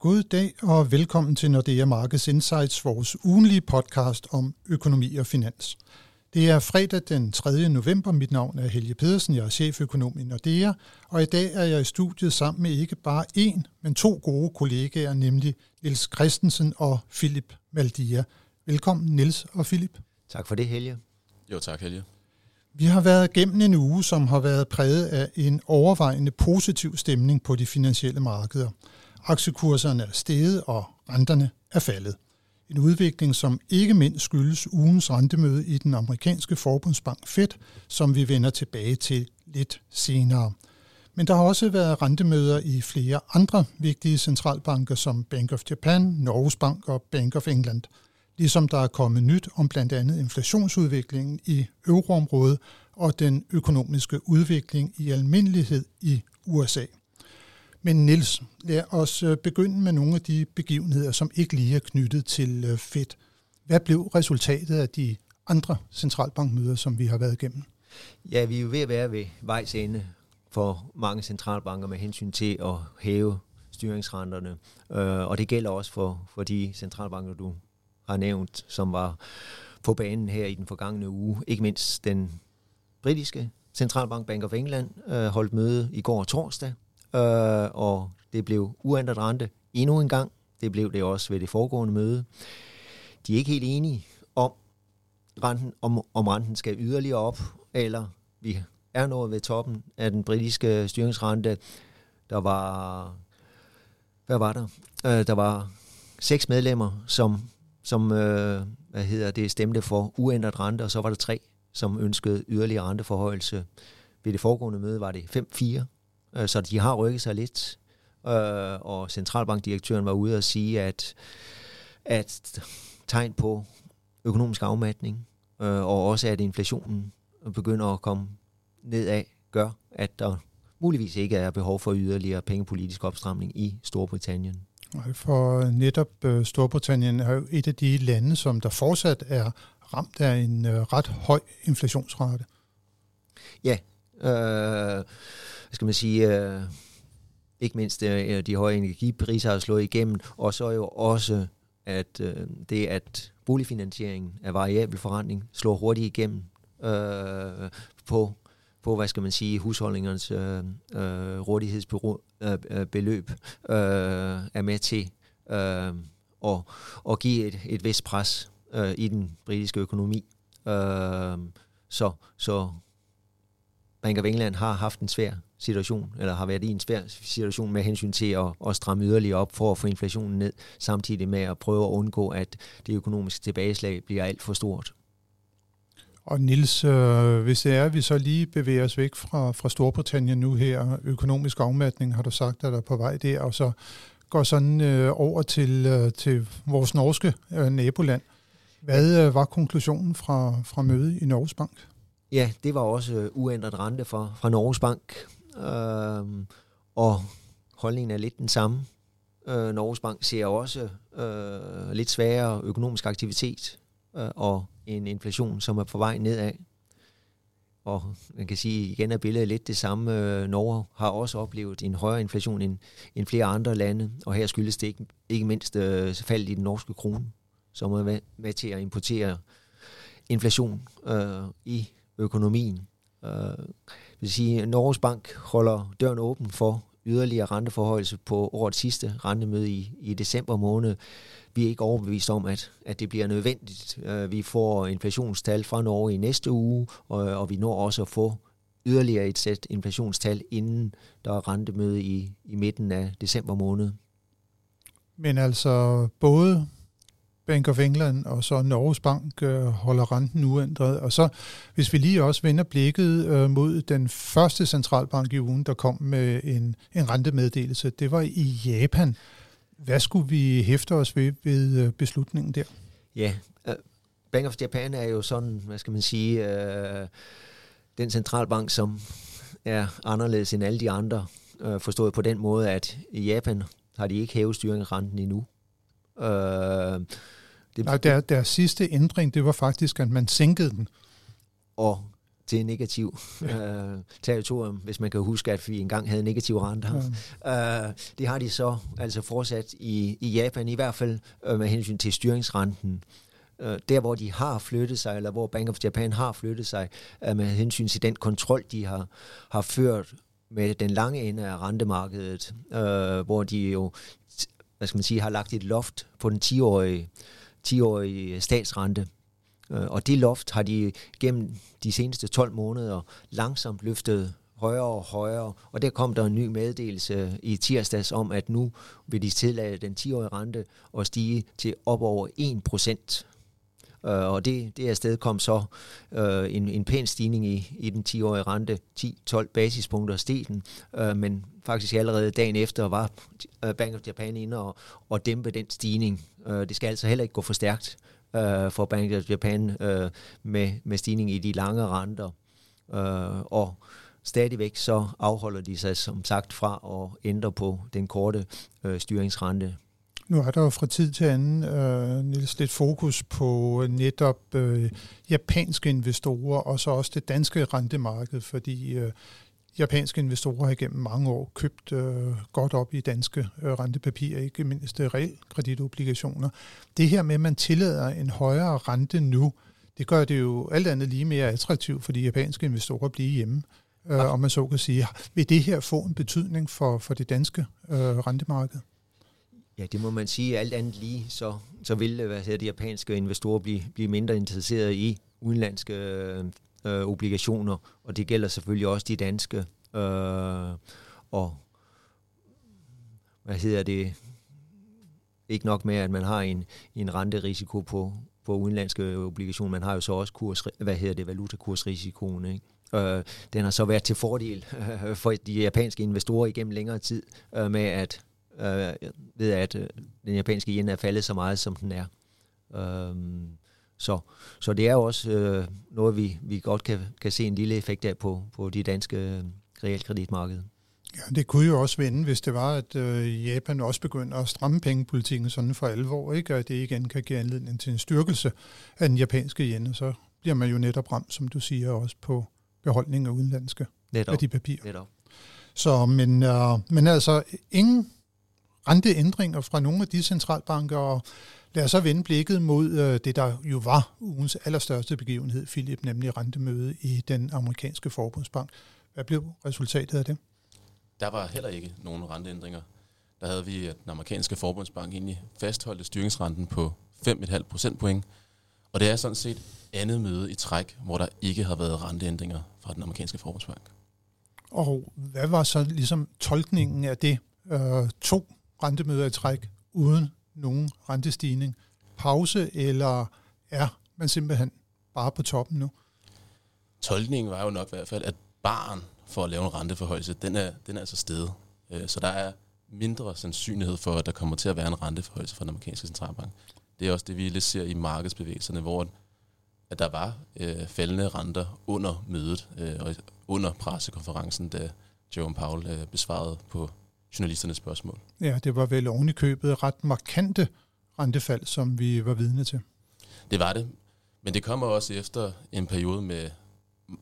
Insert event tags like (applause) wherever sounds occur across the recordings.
God dag og velkommen til Nordea Markets Insights, vores ugenlige podcast om økonomi og finans. Det er fredag den 3. november. Mit navn er Helge Pedersen. Jeg er cheføkonom i Nordea, og i dag er jeg i studiet sammen med ikke bare én, men to gode kollegaer, nemlig Nils Christensen og Philip Maldia. Velkommen, Nils og Philip. Tak for det, Helge. Jo, tak, Helge. Vi har været gennem en uge, som har været præget af en overvejende positiv stemning på de finansielle markeder. Aktiekurserne er steget, og renterne er faldet. En udvikling, som ikke mindst skyldes ugens rentemøde i den amerikanske forbundsbank Fed, som vi vender tilbage til lidt senere. Men der har også været rentemøder i flere andre vigtige centralbanker som Bank of Japan, Norges Bank og Bank of England. Ligesom der er kommet nyt om blandt andet inflationsudviklingen i euroområdet og den økonomiske udvikling i almindelighed i USA. Men Nils, lad os øh, begynde med nogle af de begivenheder, som ikke lige er knyttet til øh, Fed. Hvad blev resultatet af de andre centralbankmøder, som vi har været igennem? Ja, vi er jo ved at være ved vejs ende for mange centralbanker med hensyn til at hæve styringsrenterne. Øh, og det gælder også for, for de centralbanker, du har nævnt, som var på banen her i den forgangne uge. Ikke mindst den britiske centralbank Bank of England øh, holdt møde i går torsdag, øh, og det blev uændret rente endnu en gang. Det blev det også ved det foregående møde. De er ikke helt enige om, renten, om, om renten skal yderligere op, eller vi er nået ved toppen af den britiske styringsrente. Der var, hvad var der? Øh, der var seks medlemmer, som, som øh, hvad hedder det, stemte for uændret rente, og så var der tre, som ønskede yderligere renteforhøjelse. Ved det foregående møde var det 5-4, Øh, så de har rykket sig lidt. Øh, og centralbankdirektøren var ude og sige, at, at tegn på økonomisk afmatning, øh, og også at inflationen begynder at komme nedad, gør, at der muligvis ikke er behov for yderligere pengepolitisk opstramning i Storbritannien. For netop Storbritannien er jo et af de lande, som der fortsat er ramt af en ret høj inflationsrate. Ja, øh, skal man sige, øh, ikke mindst øh, øh, de høje energipriser har slået igennem, og så jo også, at øh, det, at boligfinansieringen af variabel forretning slår hurtigt igennem øh, på på, hvad skal man sige, husholdningernes øh, øh, rådighedsbeløb øh, øh, øh, er med til øh, og, og give et, et vist pres øh, i den britiske økonomi. Øh, så, så Bank of England har haft en svær situation, eller har været i en svær situation med hensyn til at, at stramme yderligere op for at få inflationen ned, samtidig med at prøve at undgå, at det økonomiske tilbageslag bliver alt for stort. Og Nils, øh, hvis det er, at vi så lige bevæger os væk fra, fra Storbritannien nu her, økonomisk afmatning har du sagt, at der er på vej der, og så går sådan øh, over til, øh, til vores norske øh, naboland. Hvad øh, var konklusionen fra, fra mødet i Norges Bank? Ja, det var også uændret rente fra, fra Norges Bank. Øh, og holdningen er lidt den samme. Øh, Norges Bank ser også øh, lidt sværere økonomisk aktivitet øh, og en inflation, som er på vej nedad. Og man kan sige, igen er billedet lidt det samme. Øh, Norge har også oplevet en højere inflation end, end flere andre lande, og her skyldes det ikke, ikke mindst øh, faldet i den norske krone, som er med, med til at importere inflation øh, i økonomien. Øh, vil sige, at Norges Bank holder døren åben for yderligere renteforhøjelse på årets sidste rentemøde i, i december måned. Vi er ikke overbevist om, at, at det bliver nødvendigt. Øh, vi får inflationstal fra Norge i næste uge, og, og vi når også at få yderligere et sæt inflationstal, inden der er rentemøde i, i midten af december måned. Men altså både Bank of England og så Norges Bank øh, holder renten uændret. Og så hvis vi lige også vender blikket øh, mod den første centralbank i ugen, der kom med en, en rentemeddelelse, det var i Japan. Hvad skulle vi hæfte os ved ved øh, beslutningen der? Ja, yeah. Bank of Japan er jo sådan, hvad skal man sige, øh, den centralbank, som er anderledes end alle de andre, øh, forstået på den måde, at i Japan har de ikke hævet styringsrenten endnu. Uh, det, Nej, der, deres sidste ændring, det var faktisk, at man sænkede den. Og til negativ ja. øh, territorium, hvis man kan huske, at vi engang havde negative renter. Ja. Øh, det har de så altså fortsat i, i Japan, i hvert fald øh, med hensyn til styringsrenten. Øh, der, hvor de har flyttet sig, eller hvor Bank of Japan har flyttet sig, øh, med hensyn til den kontrol, de har, har ført med den lange ende af rentemarkedet, øh, hvor de jo hvad skal man sige, har lagt et loft på den 10-årige, 10-årige statsrente. Øh, og det loft har de gennem de seneste 12 måneder langsomt løftet højere og højere, og der kom der en ny meddelelse øh, i tirsdags om, at nu vil de tillade den 10-årige rente at stige til op over 1 procent. Øh, og det, det afsted kom så øh, en, en pæn stigning i, i den 10-årige rente, 10-12 basispunkter steg den, øh, men faktisk allerede dagen efter var øh, Bank of Japan inde og, og dæmpe den stigning. Øh, det skal altså heller ikke gå for stærkt øh, for Bank of Japan øh, med, med stigning i de lange renter. Øh, og stadigvæk så afholder de sig som sagt fra at ændre på den korte øh, styringsrente nu er der jo fra tid til anden, øh, Niels, lidt fokus på netop øh, japanske investorer, og så også det danske rentemarked, fordi øh, japanske investorer har igennem mange år købt øh, godt op i danske øh, rentepapirer, ikke mindst realkreditobligationer. Det her med, at man tillader en højere rente nu, det gør det jo alt andet lige mere attraktivt for de japanske investorer at blive hjemme. Øh, om man så kan sige, vil det her få en betydning for, for det danske øh, rentemarked? Ja, det må man sige. Alt andet lige, så, så vil øh, hvad siger, de japanske investorer blive, blive mindre interesseret i udenlandske øh, obligationer, og det gælder selvfølgelig også de danske. Øh, og hvad hedder det? Ikke nok med, at man har en, en renterisiko på, på udenlandske obligationer, man har jo så også kurs, hvad hedder det, valutakursrisikoen, ikke? Øh, den har så været til fordel øh, (laughs) for de japanske investorer igennem længere tid øh, med, at øh, ved at øh, den japanske yen er faldet så meget, som den er. Øh, så, så det er jo også øh, noget, vi, vi godt kan, kan se en lille effekt af på, på de danske øh, realkreditmarkeder. Ja, det kunne jo også vende, hvis det var, at øh, Japan også begynder at stramme pengepolitikken sådan for alvor, ikke? og det igen kan give anledning til en styrkelse af den japanske yen, så bliver man jo netop ramt, som du siger, også på beholdning af udenlandske netop. værdipapirer. Netop. Så, men, øh, men altså, ingen renteændringer fra nogle af de centralbanker, og lad os så vende blikket mod øh, det, der jo var ugens allerstørste begivenhed, Philip, nemlig rentemøde i den amerikanske forbundsbank. Hvad blev resultatet af det? Der var heller ikke nogen renteændringer. Der havde vi, at den amerikanske forbundsbank egentlig fastholdte styringsrenten på 5,5 procentpoint, og det er sådan set andet møde i træk, hvor der ikke har været renteændringer fra den amerikanske forbundsbank. Og hvad var så ligesom tolkningen af det? Øh, to rentemøder i træk uden nogen rentestigning. Pause, eller er man simpelthen bare på toppen nu? Tolkningen var jo nok i hvert fald, at barn for at lave en renteforhøjelse, den er, den er altså stedet. Øh, så der er mindre sandsynlighed for, at der kommer til at være en renteforhøjelse fra den amerikanske centralbank. Det er også det, vi lidt ser i markedsbevægelserne, hvor at der var øh, faldende renter under mødet øh, og under pressekonferencen, da Jerome Powell øh, besvarede på journalisternes spørgsmål. Ja, det var vel oven i købet ret markante rentefald, som vi var vidne til. Det var det, men det kommer også efter en periode med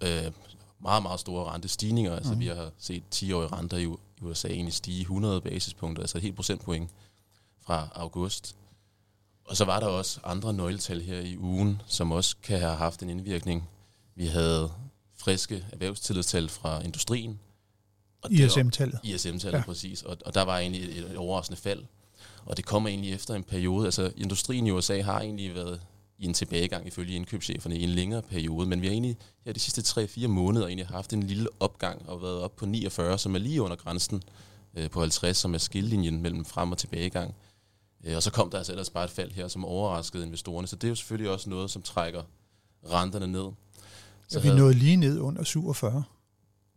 øh, meget, meget store rentestigninger. Altså mm. vi har set 10-årige renter i USA egentlig stige 100 basispunkter, altså et helt procentpoint fra august. Og så var der også andre nøgletal her i ugen, som også kan have haft en indvirkning. Vi havde friske erhvervstillidstal fra industrien, ISM-tallet. ISM-tallet, ja. præcis. Og, og der var egentlig et, et overraskende fald. Og det kommer egentlig efter en periode. Altså, industrien i USA har egentlig været i en tilbagegang ifølge indkøbscheferne i en længere periode, men vi har egentlig ja, de sidste 3-4 måneder egentlig haft en lille opgang og været op på 49, som er lige under grænsen øh, på 50, som er skillelinjen mellem frem- og tilbagegang. Øh, og så kom der altså ellers bare et fald her, som overraskede investorerne, så det er jo selvfølgelig også noget, som trækker renterne ned. Så ja, vi nåede lige ned under 47.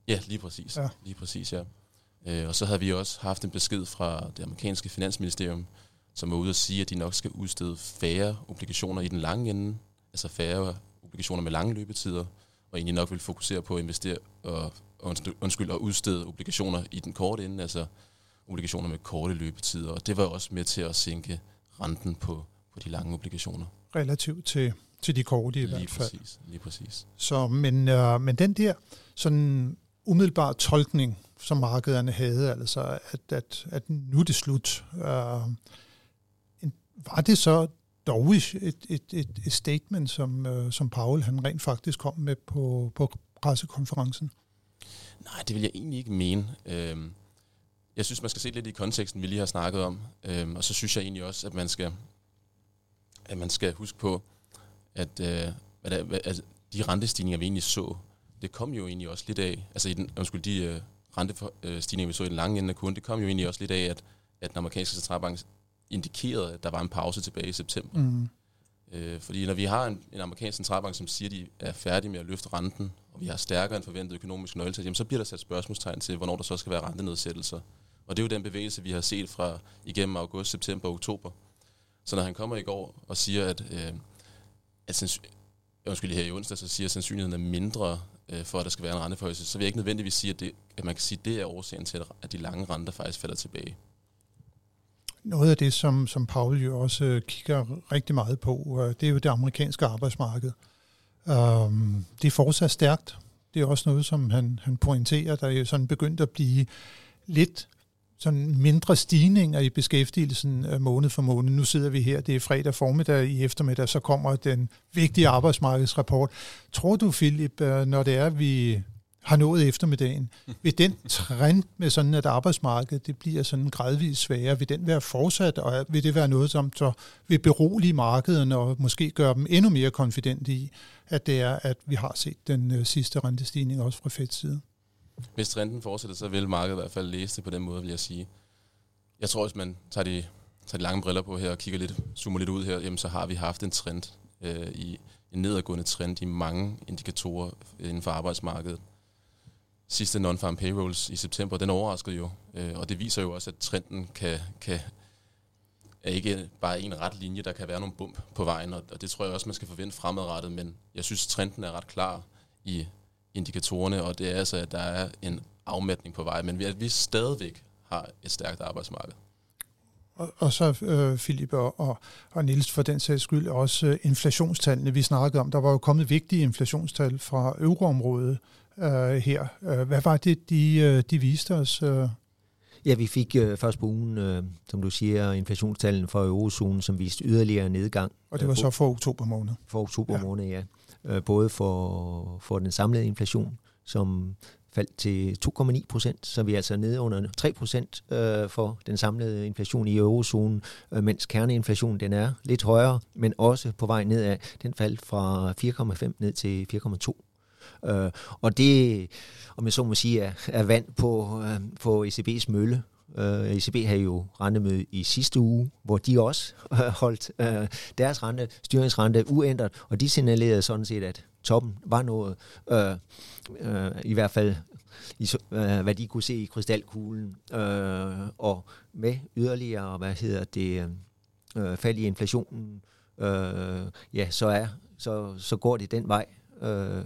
Ja, lige præcis. Ja. Lige præcis, ja. Øh, og så havde vi også haft en besked fra det amerikanske finansministerium, som var ude at sige, at de nok skal udstede færre obligationer i den lange ende, altså færre obligationer med lange løbetider, og egentlig nok vil fokusere på at investere og undskyld, at udstede obligationer i den korte ende, altså obligationer med korte løbetider. Og det var også med til at sænke renten på, på de lange obligationer. Relativt til til de korte i lige hvert fald. præcis, lige præcis. Så, men, øh, men den der sådan umiddelbar tolkning, som markederne havde, altså at, at, at nu er det slut, øh, var det så dog et, et, et, et statement, som, øh, som Paul han rent faktisk kom med på, på pressekonferencen? Nej, det vil jeg egentlig ikke mene. Øhm, jeg synes, man skal se lidt i konteksten, vi lige har snakket om. Øhm, og så synes jeg egentlig også, at man skal, at man skal huske på, at, øh, at, at, at de rentestigninger, vi egentlig så, det kom jo egentlig også lidt af, altså i den, undskyld, de øh, rentestigninger, vi så i den lange ende af kurven, det kom jo egentlig også lidt af, at, at den amerikanske centralbank indikerede, at der var en pause tilbage i september. Mm. Øh, fordi når vi har en, en amerikansk centralbank, som siger, at de er færdige med at løfte renten, og vi har stærkere end forventet økonomisk nøgletal, jamen så bliver der sat spørgsmålstegn til, hvornår der så skal være rentenedsættelser. Og det er jo den bevægelse, vi har set fra igennem august, september og oktober. Så når han kommer i går og siger, at, øh, at undskyld, her i onsdag, så siger, at sandsynligheden er mindre øh, for, at der skal være en renteforhøjelse, så vil jeg ikke nødvendigvis sige, at, det, at man kan sige, at det er årsagen til, at de lange renter faktisk falder tilbage. Noget af det, som, som Paul jo også øh, kigger rigtig meget på, øh, det er jo det amerikanske arbejdsmarked. Um, det er fortsat stærkt. Det er også noget, som han, han pointerer, der er jo sådan begyndt at blive lidt sådan mindre stigninger i beskæftigelsen øh, måned for måned. Nu sidder vi her, det er fredag formiddag, i eftermiddag, så kommer den vigtige arbejdsmarkedsrapport. Tror du, Philip, øh, når det er, vi har nået eftermiddagen, (laughs) vil den trend med sådan et arbejdsmarked, det bliver sådan gradvist sværere, vil den være fortsat, og vil det være noget, som så vil berolige markederne og måske gøre dem endnu mere konfidente i, at det er, at vi har set den øh, sidste rentestigning også fra Feds side? Hvis trenden fortsætter, så vil markedet i hvert fald læse det på den måde, vil jeg sige. Jeg tror, hvis man tager de, tager de lange briller på her og kigger lidt, zoomer lidt ud her, jamen, så har vi haft en trend øh, i en nedadgående trend i mange indikatorer øh, inden for arbejdsmarkedet. Sidste non-farm payrolls i september, den overraskede jo, øh, og det viser jo også, at trenden kan, kan er ikke bare en ret linje, der kan være nogle bump på vejen, og, og det tror jeg også, man skal forvente fremadrettet, men jeg synes, trenden er ret klar i indikatorerne, og det er altså, at der er en afmatning på vej, men vi, at vi stadigvæk har et stærkt arbejdsmarked. Og, og så, øh, Philip og, og, og Niels, for den sags skyld, også øh, inflationstallene, vi snakkede om. Der var jo kommet vigtige inflationstal fra euroområdet øh, her. Øh, hvad var det, de, øh, de viste os? Øh? Ja, vi fik øh, først på ugen, øh, som du siger, inflationstallene fra eurozonen, som viste yderligere nedgang. Og det var øh, så for oktober måned? For oktober ja. måned, ja. Øh, både for, for den samlede inflation, som faldt til 2,9 procent, så vi er altså nede under 3 procent øh, for den samlede inflation i eurozonen, øh, mens kerneinflationen den er lidt højere, men også på vej nedad. Den faldt fra 4,5 ned til 4,2. Øh, og det, om jeg så må sige, er, er vand på, øh, på ECB's mølle. Øh, ECB havde jo rentemøde i sidste uge, hvor de også (laughs) øh, holdt øh, deres rente, styringsrente uændret, og de signalerede sådan set, at toppen var noget, øh, øh, i hvert fald i, øh, hvad de kunne se i krystalkuglen, øh, og med yderligere, hvad hedder det, øh, fald i inflationen, øh, ja, så er så, så går det den vej. Øh,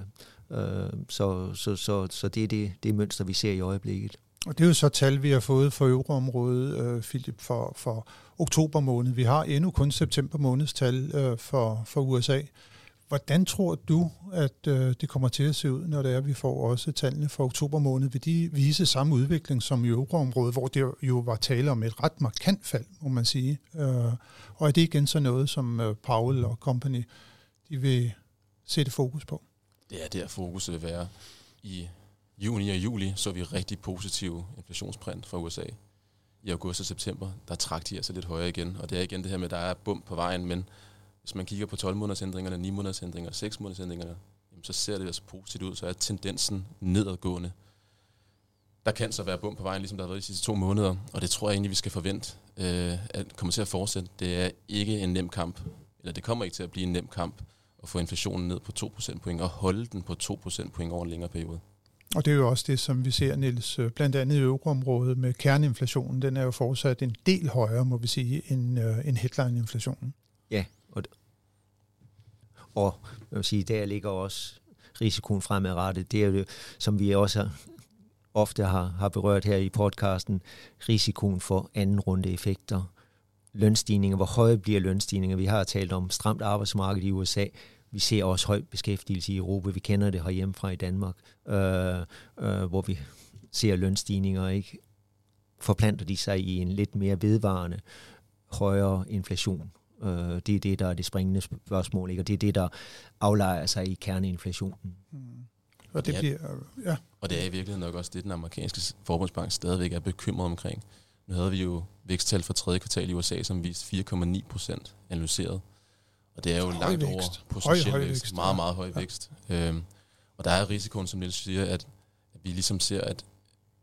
øh, så, så, så, så det er det, det mønster, vi ser i øjeblikket. Og det er jo så tal, vi har fået for euroområdet, øh, Philip, for, for oktober måned. Vi har endnu kun september måneds tal øh, for, for USA. Hvordan tror du, at øh, det kommer til at se ud, når det er, at vi får også tallene for oktober måned? Vil de vise samme udvikling som i euroområdet, hvor det jo var tale om et ret markant fald, må man sige? Øh, og er det igen så noget, som øh, Powell og company de vil sætte fokus på? Det er der, fokuset vil være i juni og juli så vi rigtig positive inflationsprint fra USA. I august og september, der trak de altså lidt højere igen. Og det er igen det her med, at der er bump på vejen, men hvis man kigger på 12 måneders ændringerne, 9 måneders ændringer, 6 måneders ændringerne, så ser det altså positivt ud, så er tendensen nedadgående. Der kan så være bump på vejen, ligesom der har været de sidste to måneder, og det tror jeg egentlig, vi skal forvente, øh, at kommer til at fortsætte. Det er ikke en nem kamp, eller det kommer ikke til at blive en nem kamp at få inflationen ned på 2% point og holde den på 2% point over en længere periode. Og det er jo også det, som vi ser, Niels, øh, blandt andet i euroområdet med kerneinflationen. Den er jo fortsat en del højere, må vi sige, end, øh, end headline-inflationen. Ja, og, og jeg vil sige, der ligger også risikoen fremadrettet. Det er jo det, som vi også ofte har, har berørt her i podcasten, risikoen for anden runde effekter. Lønstigninger, hvor høje bliver lønstigninger? Vi har talt om stramt arbejdsmarked i USA vi ser også høj beskæftigelse i Europa. Vi kender det herhjemme fra i Danmark, øh, øh, hvor vi ser lønstigninger, ikke? Forplanter de sig i en lidt mere vedvarende, højere inflation. Øh, det er det, der er det springende spørgsmål, ikke? og det er det, der aflejer sig i kerneinflationen. Mm. Og det, ja, bliver, ja. og det er i virkeligheden nok også det, den amerikanske forbundsbank stadigvæk er bekymret omkring. Nu havde vi jo væksttal for tredje kvartal i USA, som viste 4,9 procent analyseret. Og det er jo høj langt vækst. over potentiel høj, høj vækst. vækst. Meget, meget høj ja. vækst. Øhm, og der er risikoen, som Niels siger, at, at vi ligesom ser, at,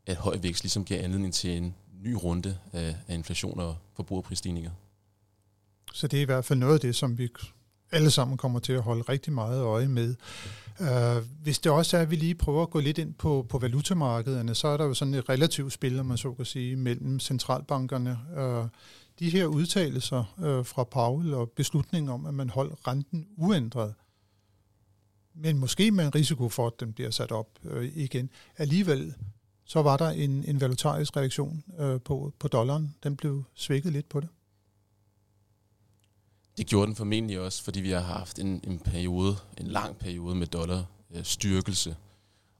at høj vækst ligesom giver anledning til en ny runde af, af inflation og forbrugerprisstigninger. Så det er i hvert fald noget af det, som vi alle sammen kommer til at holde rigtig meget øje med. Uh, hvis det også er, at vi lige prøver at gå lidt ind på, på valutamarkederne, så er der jo sådan et relativt spil, om man så kan sige, mellem centralbankerne. Uh, de her udtalelser øh, fra Paul og beslutningen om, at man holdt renten uændret, men måske med en risiko for, at den bliver sat op øh, igen. Alligevel så var der en, en valutarisk reaktion øh, på, på dollaren. Den blev svækket lidt på det. Det gjorde den formentlig også, fordi vi har haft en, en periode, en lang periode med dollar øh, styrkelse.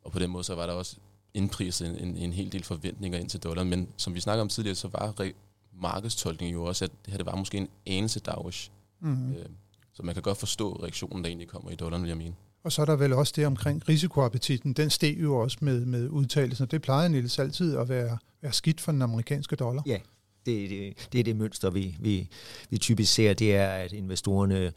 Og på den måde så var der også indpriset en, en, en hel del forventninger ind til dollaren. Men som vi snakker om tidligere, så var re- markedstolkningen jo også, at det her det var måske en anelse dovish. Mm-hmm. Øh, så man kan godt forstå reaktionen, der egentlig kommer i dollaren, vil jeg mene. Og så er der vel også det omkring risikoappetitten. Den steg jo også med, med udtalelsen. Det plejer Niels altid at være, være skidt for den amerikanske dollar. Ja, det, det, det er det mønster, vi, vi, vi typisk ser, det er, at investorerne,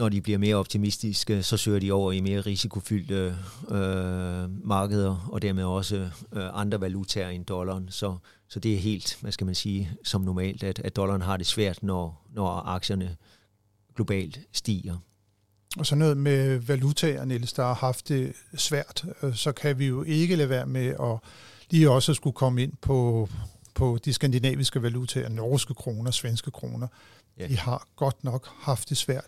når de bliver mere optimistiske, så søger de over i mere risikofyldte øh, markeder, og dermed også øh, andre valutaer end dollaren. Så, så det er helt, hvad skal man sige, som normalt, at, at dollaren har det svært, når, når aktierne globalt stiger. Og så noget med valutaer, Niels, der har haft det svært, øh, så kan vi jo ikke lade være med at lige også skulle komme ind på på de skandinaviske valutaer, norske kroner, svenske kroner. Ja. De har godt nok haft det svært.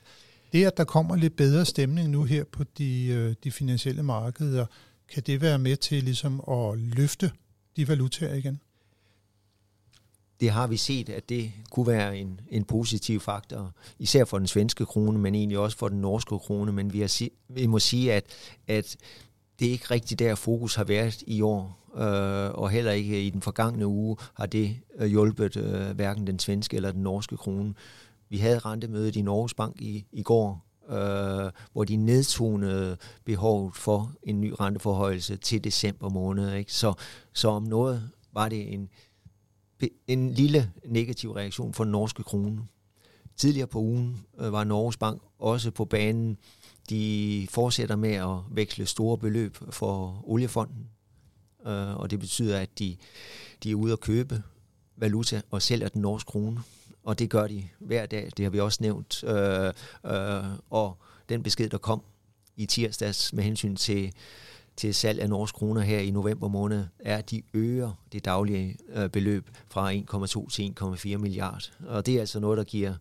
Det, at der kommer lidt bedre stemning nu her på de, øh, de finansielle markeder, kan det være med til ligesom at løfte de valutaer igen? Det har vi set, at det kunne være en, en positiv faktor, især for den svenske krone, men egentlig også for den norske krone. Men vi, har, vi må sige, at, at det er ikke rigtigt der, fokus har været i år øh, og heller ikke i den forgangne uge har det øh, hjulpet øh, hverken den svenske eller den norske krone. Vi havde rentemødet i Norges Bank i, i går, øh, hvor de nedtonede behovet for en ny renteforhøjelse til december måned. Ikke? Så, så om noget var det en, en lille negativ reaktion for den norske krone. Tidligere på ugen øh, var Norges Bank også på banen. De fortsætter med at veksle store beløb for oliefonden øh, og det betyder, at de, de er ude at købe valuta og sælger den norske krone. Og det gør de hver dag, det har vi også nævnt. Øh, øh, og den besked, der kom i tirsdags med hensyn til, til salg af norske kroner her i november måned, er, at de øger det daglige øh, beløb fra 1,2 til 1,4 milliard. Og det er altså noget, der giver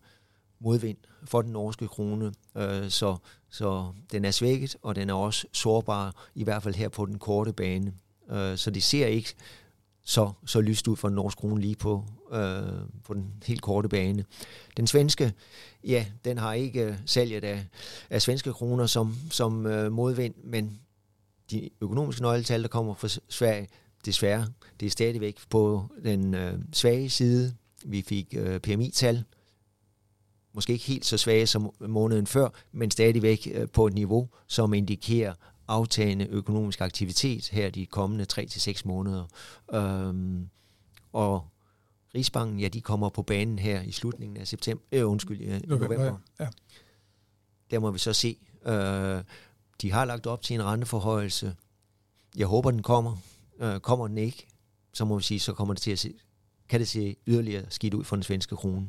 modvind for den norske krone, øh, så, så den er svækket, og den er også sårbar, i hvert fald her på den korte bane. Øh, så det ser ikke så, så lyst ud for en norsk krone lige på, øh, på den helt korte bane. Den svenske, ja, den har ikke øh, salget af, af svenske kroner som, som øh, modvind, men de økonomiske nøgletal, der kommer fra Sverige, desværre, det er stadigvæk på den øh, svage side. Vi fik øh, PMI-tal, måske ikke helt så svage som måneden før, men stadigvæk øh, på et niveau, som indikerer aftagende økonomisk aktivitet her de kommende 3-6 måneder. Øhm, og Rigsbanken, ja, de kommer på banen her i slutningen af september, øh, undskyld, i november. Ja. Der må vi så se. Øh, de har lagt op til en renteforhøjelse. Jeg håber, den kommer. Øh, kommer den ikke, så må vi sige, så kommer det til at se, kan det se yderligere skidt ud for den svenske krone.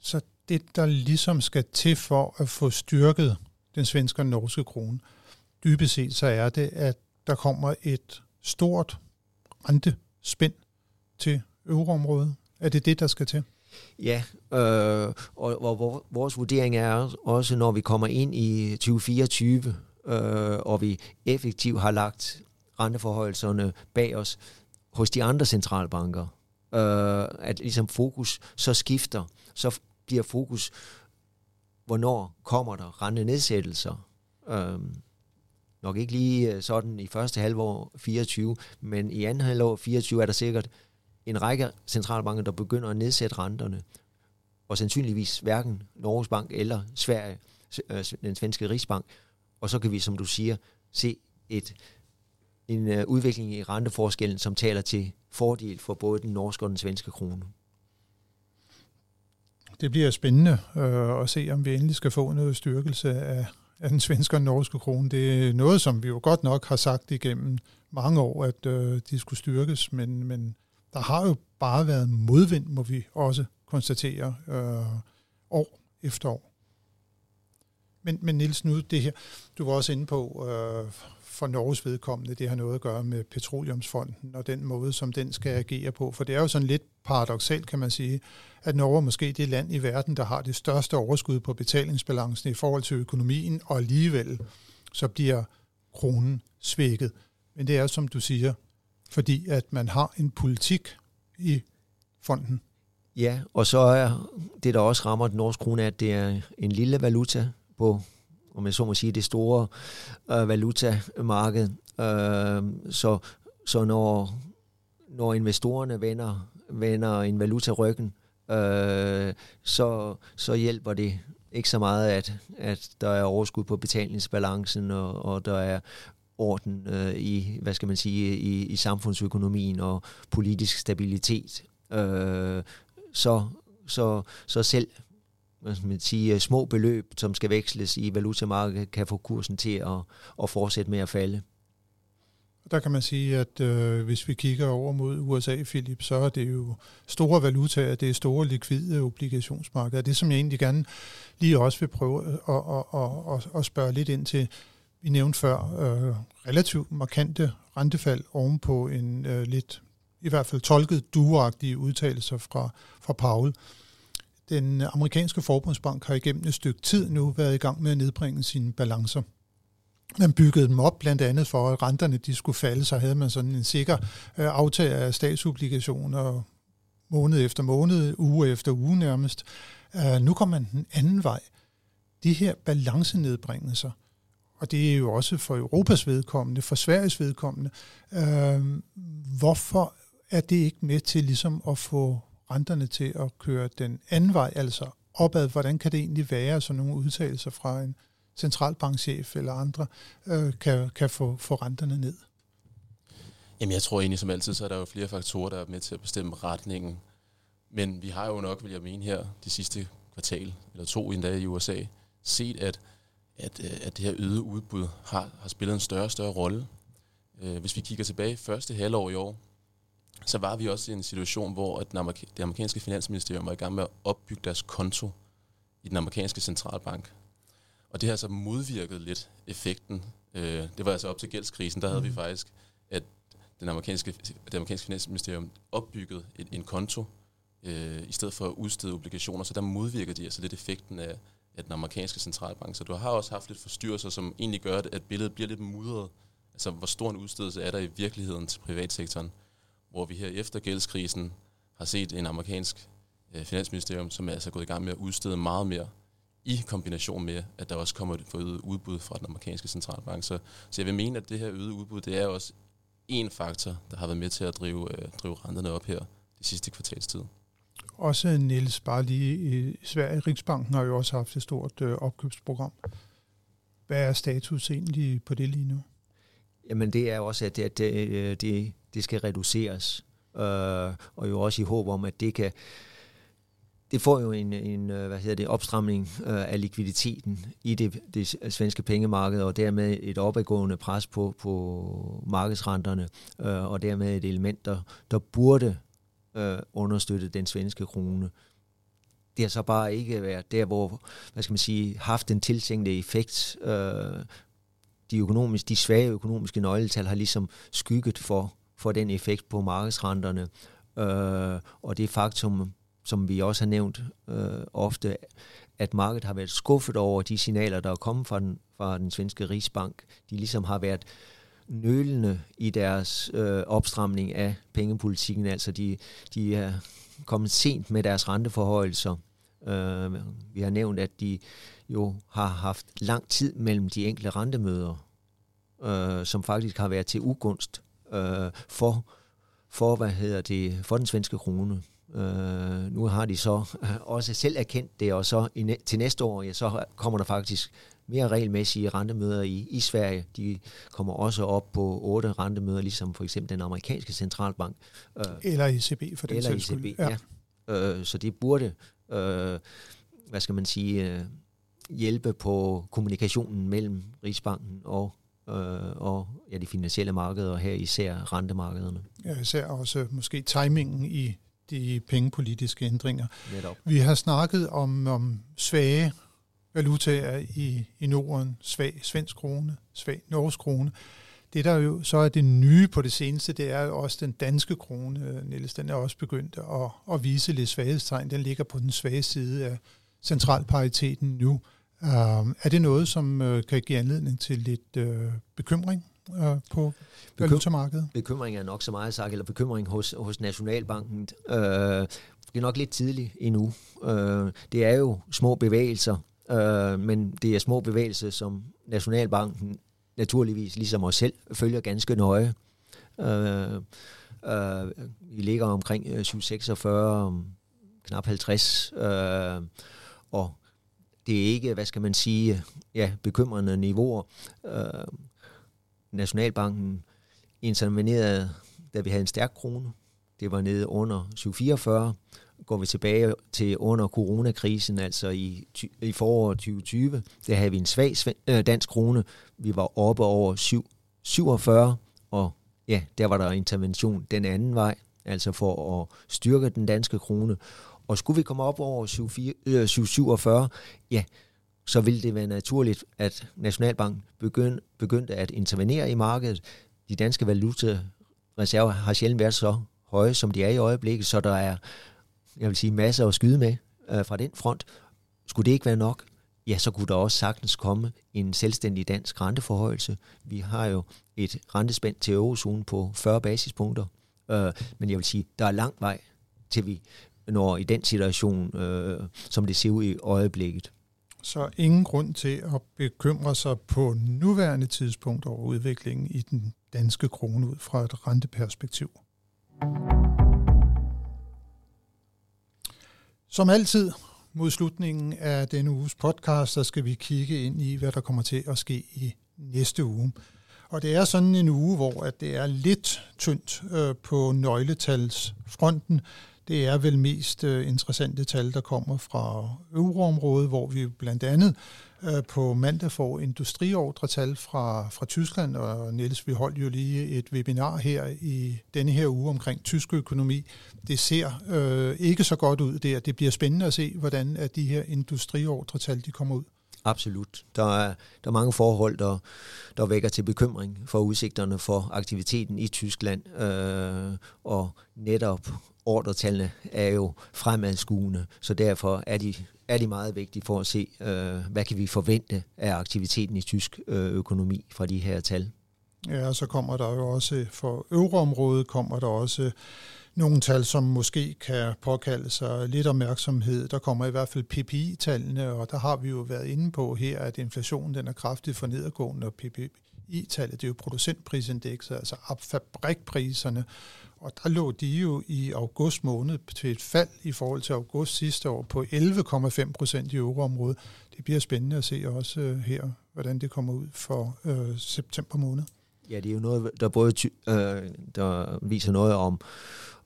Så det, der ligesom skal til for at få styrket den svenske og norske krone, dybest set så er det, at der kommer et stort rentespænd til euroområdet. Er det det, der skal til? Ja, øh, og, og vores vurdering er også, når vi kommer ind i 2024, øh, og vi effektivt har lagt renteforhøjelserne bag os hos de andre centralbanker, øh, at ligesom fokus så skifter, så bliver fokus hvornår kommer der rentenedsættelser. Øh, nok ikke lige øh, sådan i første halvår 24, men i anden halvår 24 er der sikkert en række centralbanker, der begynder at nedsætte renterne. Og sandsynligvis hverken Norges Bank eller Sverige, øh, den svenske Rigsbank. Og så kan vi, som du siger, se et, en øh, udvikling i renteforskellen, som taler til fordel for både den norske og den svenske krone. Det bliver spændende øh, at se, om vi endelig skal få noget styrkelse af, af den svenske og norske krone. Det er noget, som vi jo godt nok har sagt igennem mange år, at øh, de skulle styrkes, men, men der har jo bare været modvind, må vi også konstatere, øh, år efter år. Men, men Niels, nu det her, du var også inde på, øh, for Norges vedkommende, det har noget at gøre med Petroleumsfonden og den måde, som den skal agere på. For det er jo sådan lidt paradoxalt, kan man sige, at Norge er måske det land i verden, der har det største overskud på betalingsbalancen i forhold til økonomien, og alligevel så bliver kronen svækket. Men det er, som du siger, fordi at man har en politik i fonden. Ja, og så er det, der også rammer den norske krone, at det er en lille valuta på om jeg så må sige, det store øh, valutamarked. Øh, så, så når, når investorerne vender, vender en valuta ryggen, øh, så, så hjælper det ikke så meget, at, at der er overskud på betalingsbalancen, og, og der er orden øh, i, hvad skal man sige, i, i samfundsøkonomien og politisk stabilitet. Øh, så, så, så selv hvad skal man sige, små beløb, som skal veksles i valutamarkedet, kan få kursen til at, at fortsætte med at falde. Der kan man sige, at øh, hvis vi kigger over mod USA, Philip, så er det jo store valutaer, det er store likvide obligationsmarkeder. Det, som jeg egentlig gerne lige også vil prøve at, at, at, at, at spørge lidt ind til, vi nævnte før, øh, relativt markante rentefald ovenpå en øh, lidt, i hvert fald tolket duagtige udtalelser fra, fra Paul. Den amerikanske forbundsbank har igennem et stykke tid nu været i gang med at nedbringe sine balancer. Man byggede dem op blandt andet for, at renterne de skulle falde, så havde man sådan en sikker øh, aftag af statsobligationer måned efter måned, uge efter uge nærmest. Øh, nu kommer man den anden vej. De her balancenedbringelser, og det er jo også for Europas vedkommende, for Sveriges vedkommende, øh, hvorfor er det ikke med til ligesom at få renterne til at køre den anden vej, altså opad. Hvordan kan det egentlig være, sådan nogle udtalelser fra en centralbankchef eller andre øh, kan, kan få, få renterne ned? Jamen jeg tror egentlig som altid, så er der jo flere faktorer, der er med til at bestemme retningen. Men vi har jo nok, vil jeg mene her, de sidste kvartal, eller to endda i USA, set, at, at, øh, at det her øde udbud har, har spillet en større og større rolle. Øh, hvis vi kigger tilbage første halvår i år, så var vi også i en situation, hvor at det amerikanske finansministerium var i gang med at opbygge deres konto i den amerikanske centralbank. Og det har så modvirket lidt effekten. Øh, det var altså op til gældskrisen, der havde mm. vi faktisk, at den amerikanske, det amerikanske finansministerium opbyggede en, en konto, øh, i stedet for at udstede obligationer, så der modvirker de altså lidt effekten af, af den amerikanske centralbank. Så du har også haft lidt forstyrrelser, som egentlig gør, at billedet bliver lidt mudret. Altså, hvor stor en udstedelse er der i virkeligheden til privatsektoren hvor vi her efter gældskrisen har set en amerikansk øh, finansministerium, som er altså gået i gang med at udstede meget mere i kombination med, at der også kommer et forøget udbud fra den amerikanske centralbank. Så, så jeg vil mene, at det her øgede udbud, det er også en faktor, der har været med til at drive, øh, drive renterne op her de sidste kvartalstid. Også Niels, bare lige i Sverige, Riksbanken har jo også haft et stort øh, opkøbsprogram. Hvad er status egentlig på det lige nu? Jamen det er også, at det, at det, det det skal reduceres. Øh, og jo også i håb om, at det kan det får jo en, en øh, hvad hedder det, opstramning øh, af likviditeten i det, det svenske pengemarked, og dermed et opadgående pres på, på markedsrenterne, øh, og dermed et element, der, der burde understøtte den svenske krone. Det har så bare ikke været der, hvor, hvad skal man sige, haft den tiltænkte effekt. De, økonomiske, de svage økonomiske nøgletal har ligesom skygget for for den effekt på markedsrenterne. Og det faktum, som vi også har nævnt øh, ofte, at markedet har været skuffet over de signaler, der er kommet fra den, fra den svenske Rigsbank. De ligesom har været nølende i deres øh, opstramning af pengepolitikken, altså de, de er kommet sent med deres renteforhøjelser, Øh, vi har nævnt, at de jo har haft lang tid mellem de enkelte rentemøder, øh, som faktisk har været til ugunst øh, for, for, hvad hedder det, for den svenske krone. Øh, nu har de så også selv erkendt det, og så i, til næste år, ja, så kommer der faktisk mere regelmæssige rentemøder i, i Sverige. De kommer også op på otte rentemøder, ligesom for eksempel den amerikanske centralbank. Øh, eller ECB for den Eller ECB, ja. ja. Øh, så det burde, øh, hvad skal man sige, øh, hjælpe på kommunikationen mellem Rigsbanken og øh, og ja, de finansielle markeder, og her især rentemarkederne. Ja, især også måske timingen i de pengepolitiske ændringer. Netop. Vi har snakket om, om svage valutaer i, i Norden, svag svensk krone, svag norsk krone. Det der jo så er det nye på det seneste, det er også den danske krone, Niels, den er også begyndt at, at vise lidt svaghedstegn. Den ligger på den svage side af centralpariteten nu. Uh, er det noget, som uh, kan give anledning til lidt uh, bekymring uh, på valutamarkedet? Bekymring er nok så meget sagt, eller bekymring hos, hos Nationalbanken. Uh, det er nok lidt tidligt endnu. Uh, det er jo små bevægelser, uh, men det er små bevægelser, som Nationalbanken naturligvis, ligesom os selv, følger ganske nøje. Uh, uh, vi ligger omkring 746, knap 50, uh, og det er ikke, hvad skal man sige, ja, bekymrende niveauer. Øh, Nationalbanken intervenerede, da vi havde en stærk krone. Det var nede under 744. Går vi tilbage til under coronakrisen, altså i, i foråret 2020, der havde vi en svag øh, dansk krone. Vi var oppe over 7, 47, og ja, der var der intervention den anden vej, altså for at styrke den danske krone. Og skulle vi komme op over 747, øh, ja, så ville det være naturligt, at Nationalbanken begynd, begyndte at intervenere i markedet. De danske valutareserver har sjældent været så høje, som de er i øjeblikket, så der er, jeg vil sige, masser at skyde med øh, fra den front. Skulle det ikke være nok, ja, så kunne der også sagtens komme en selvstændig dansk renteforhøjelse. Vi har jo et rentespænd til eurozonen på 40 basispunkter, øh, men jeg vil sige, der er lang vej til vi når i den situation, øh, som det ser ud i øjeblikket. Så ingen grund til at bekymre sig på nuværende tidspunkt over udviklingen i den danske krone ud fra et renteperspektiv. Som altid mod slutningen af denne uges podcast, så skal vi kigge ind i, hvad der kommer til at ske i næste uge. Og det er sådan en uge, hvor at det er lidt tyndt øh, på nøgletalsfronten. Det er vel mest øh, interessante tal, der kommer fra euroområdet, hvor vi blandt andet øh, på mandag får industriordretal fra, fra Tyskland, og Niels, vi holdt jo lige et webinar her i denne her uge omkring tysk økonomi. Det ser øh, ikke så godt ud der. Det bliver spændende at se, hvordan at de her industriordretal de kommer ud. Absolut. Der er, der er mange forhold, der, der vækker til bekymring for udsigterne for aktiviteten i Tyskland, øh, og netop ordretallene er jo fremadskuende, så derfor er de, er de meget vigtige for at se, øh, hvad kan vi forvente af aktiviteten i tysk øh, økonomi fra de her tal. Ja, og så kommer der jo også, for euroområdet kommer der også nogle tal, som måske kan påkalde sig lidt opmærksomhed. Der kommer i hvert fald PPI-tallene, og der har vi jo været inde på her, at inflationen den er kraftigt for nedadgående, og PPI-tallet, det er jo producentprisindekset, altså fabrikpriserne, og der lå de jo i august måned til et fald i forhold til august sidste år på 11,5 procent i euroområdet. Det bliver spændende at se også øh, her, hvordan det kommer ud for øh, september måned. Ja, det er jo noget, der både ty- øh, der viser noget om,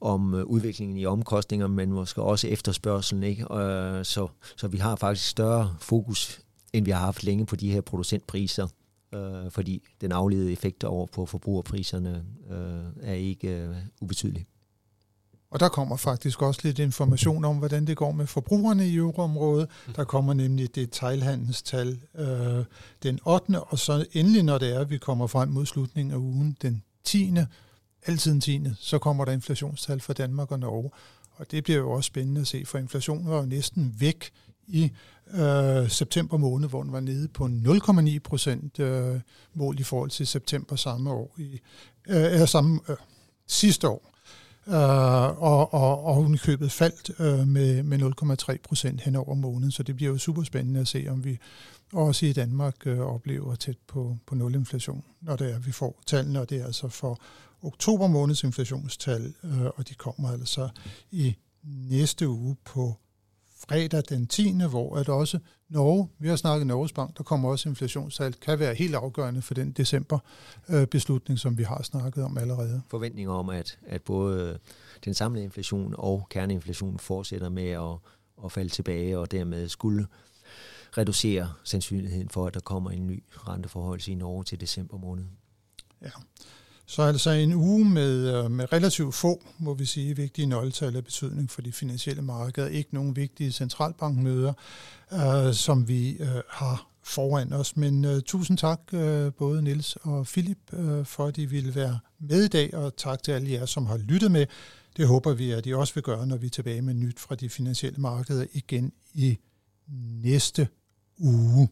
om øh, udviklingen i omkostninger, men måske også efterspørgselen. Ikke? Øh, så, så vi har faktisk større fokus, end vi har haft længe på de her producentpriser øh, fordi den afledede effekt over på forbrugerpriserne øh, er ikke øh, ubetydelig. Og der kommer faktisk også lidt information om, hvordan det går med forbrugerne i euroområdet. Der kommer nemlig detailhandelstal øh, den 8. Og så endelig, når det er, at vi kommer frem mod slutningen af ugen, den 10. Altid den 10. Så kommer der inflationstal for Danmark og Norge. Og det bliver jo også spændende at se, for inflationen var jo næsten væk i øh, september måned, hvor den var nede på 0,9 procent øh, mål i forhold til september samme år i øh, samme øh, sidste år øh, og, og, og hun købet faldt øh, med, med 0,3 procent hen over måneden, så det bliver jo super spændende at se, om vi også i Danmark øh, oplever tæt på, på nulinflation, når det er, vi får tallene, og det er altså for oktober måneds inflationstal, øh, og de kommer altså i næste uge på fredag den 10., hvor at også Norge, vi har snakket Norges Bank, der kommer også inflationstal, kan være helt afgørende for den december øh, som vi har snakket om allerede. Forventninger om, at, at både den samlede inflation og kerneinflationen fortsætter med at, at falde tilbage, og dermed skulle reducere sandsynligheden for, at der kommer en ny renteforhold i Norge til december måned. Ja. Så altså en uge med, øh, med relativt få, må vi sige, vigtige nøgletal af betydning for de finansielle markeder. Ikke nogen vigtige centralbankmøder, øh, som vi øh, har foran os. Men øh, tusind tak, øh, både Nils og Philip, øh, for at de ville være med i dag, og tak til alle jer, som har lyttet med. Det håber vi, at I også vil gøre, når vi er tilbage med nyt fra de finansielle markeder igen i næste uge.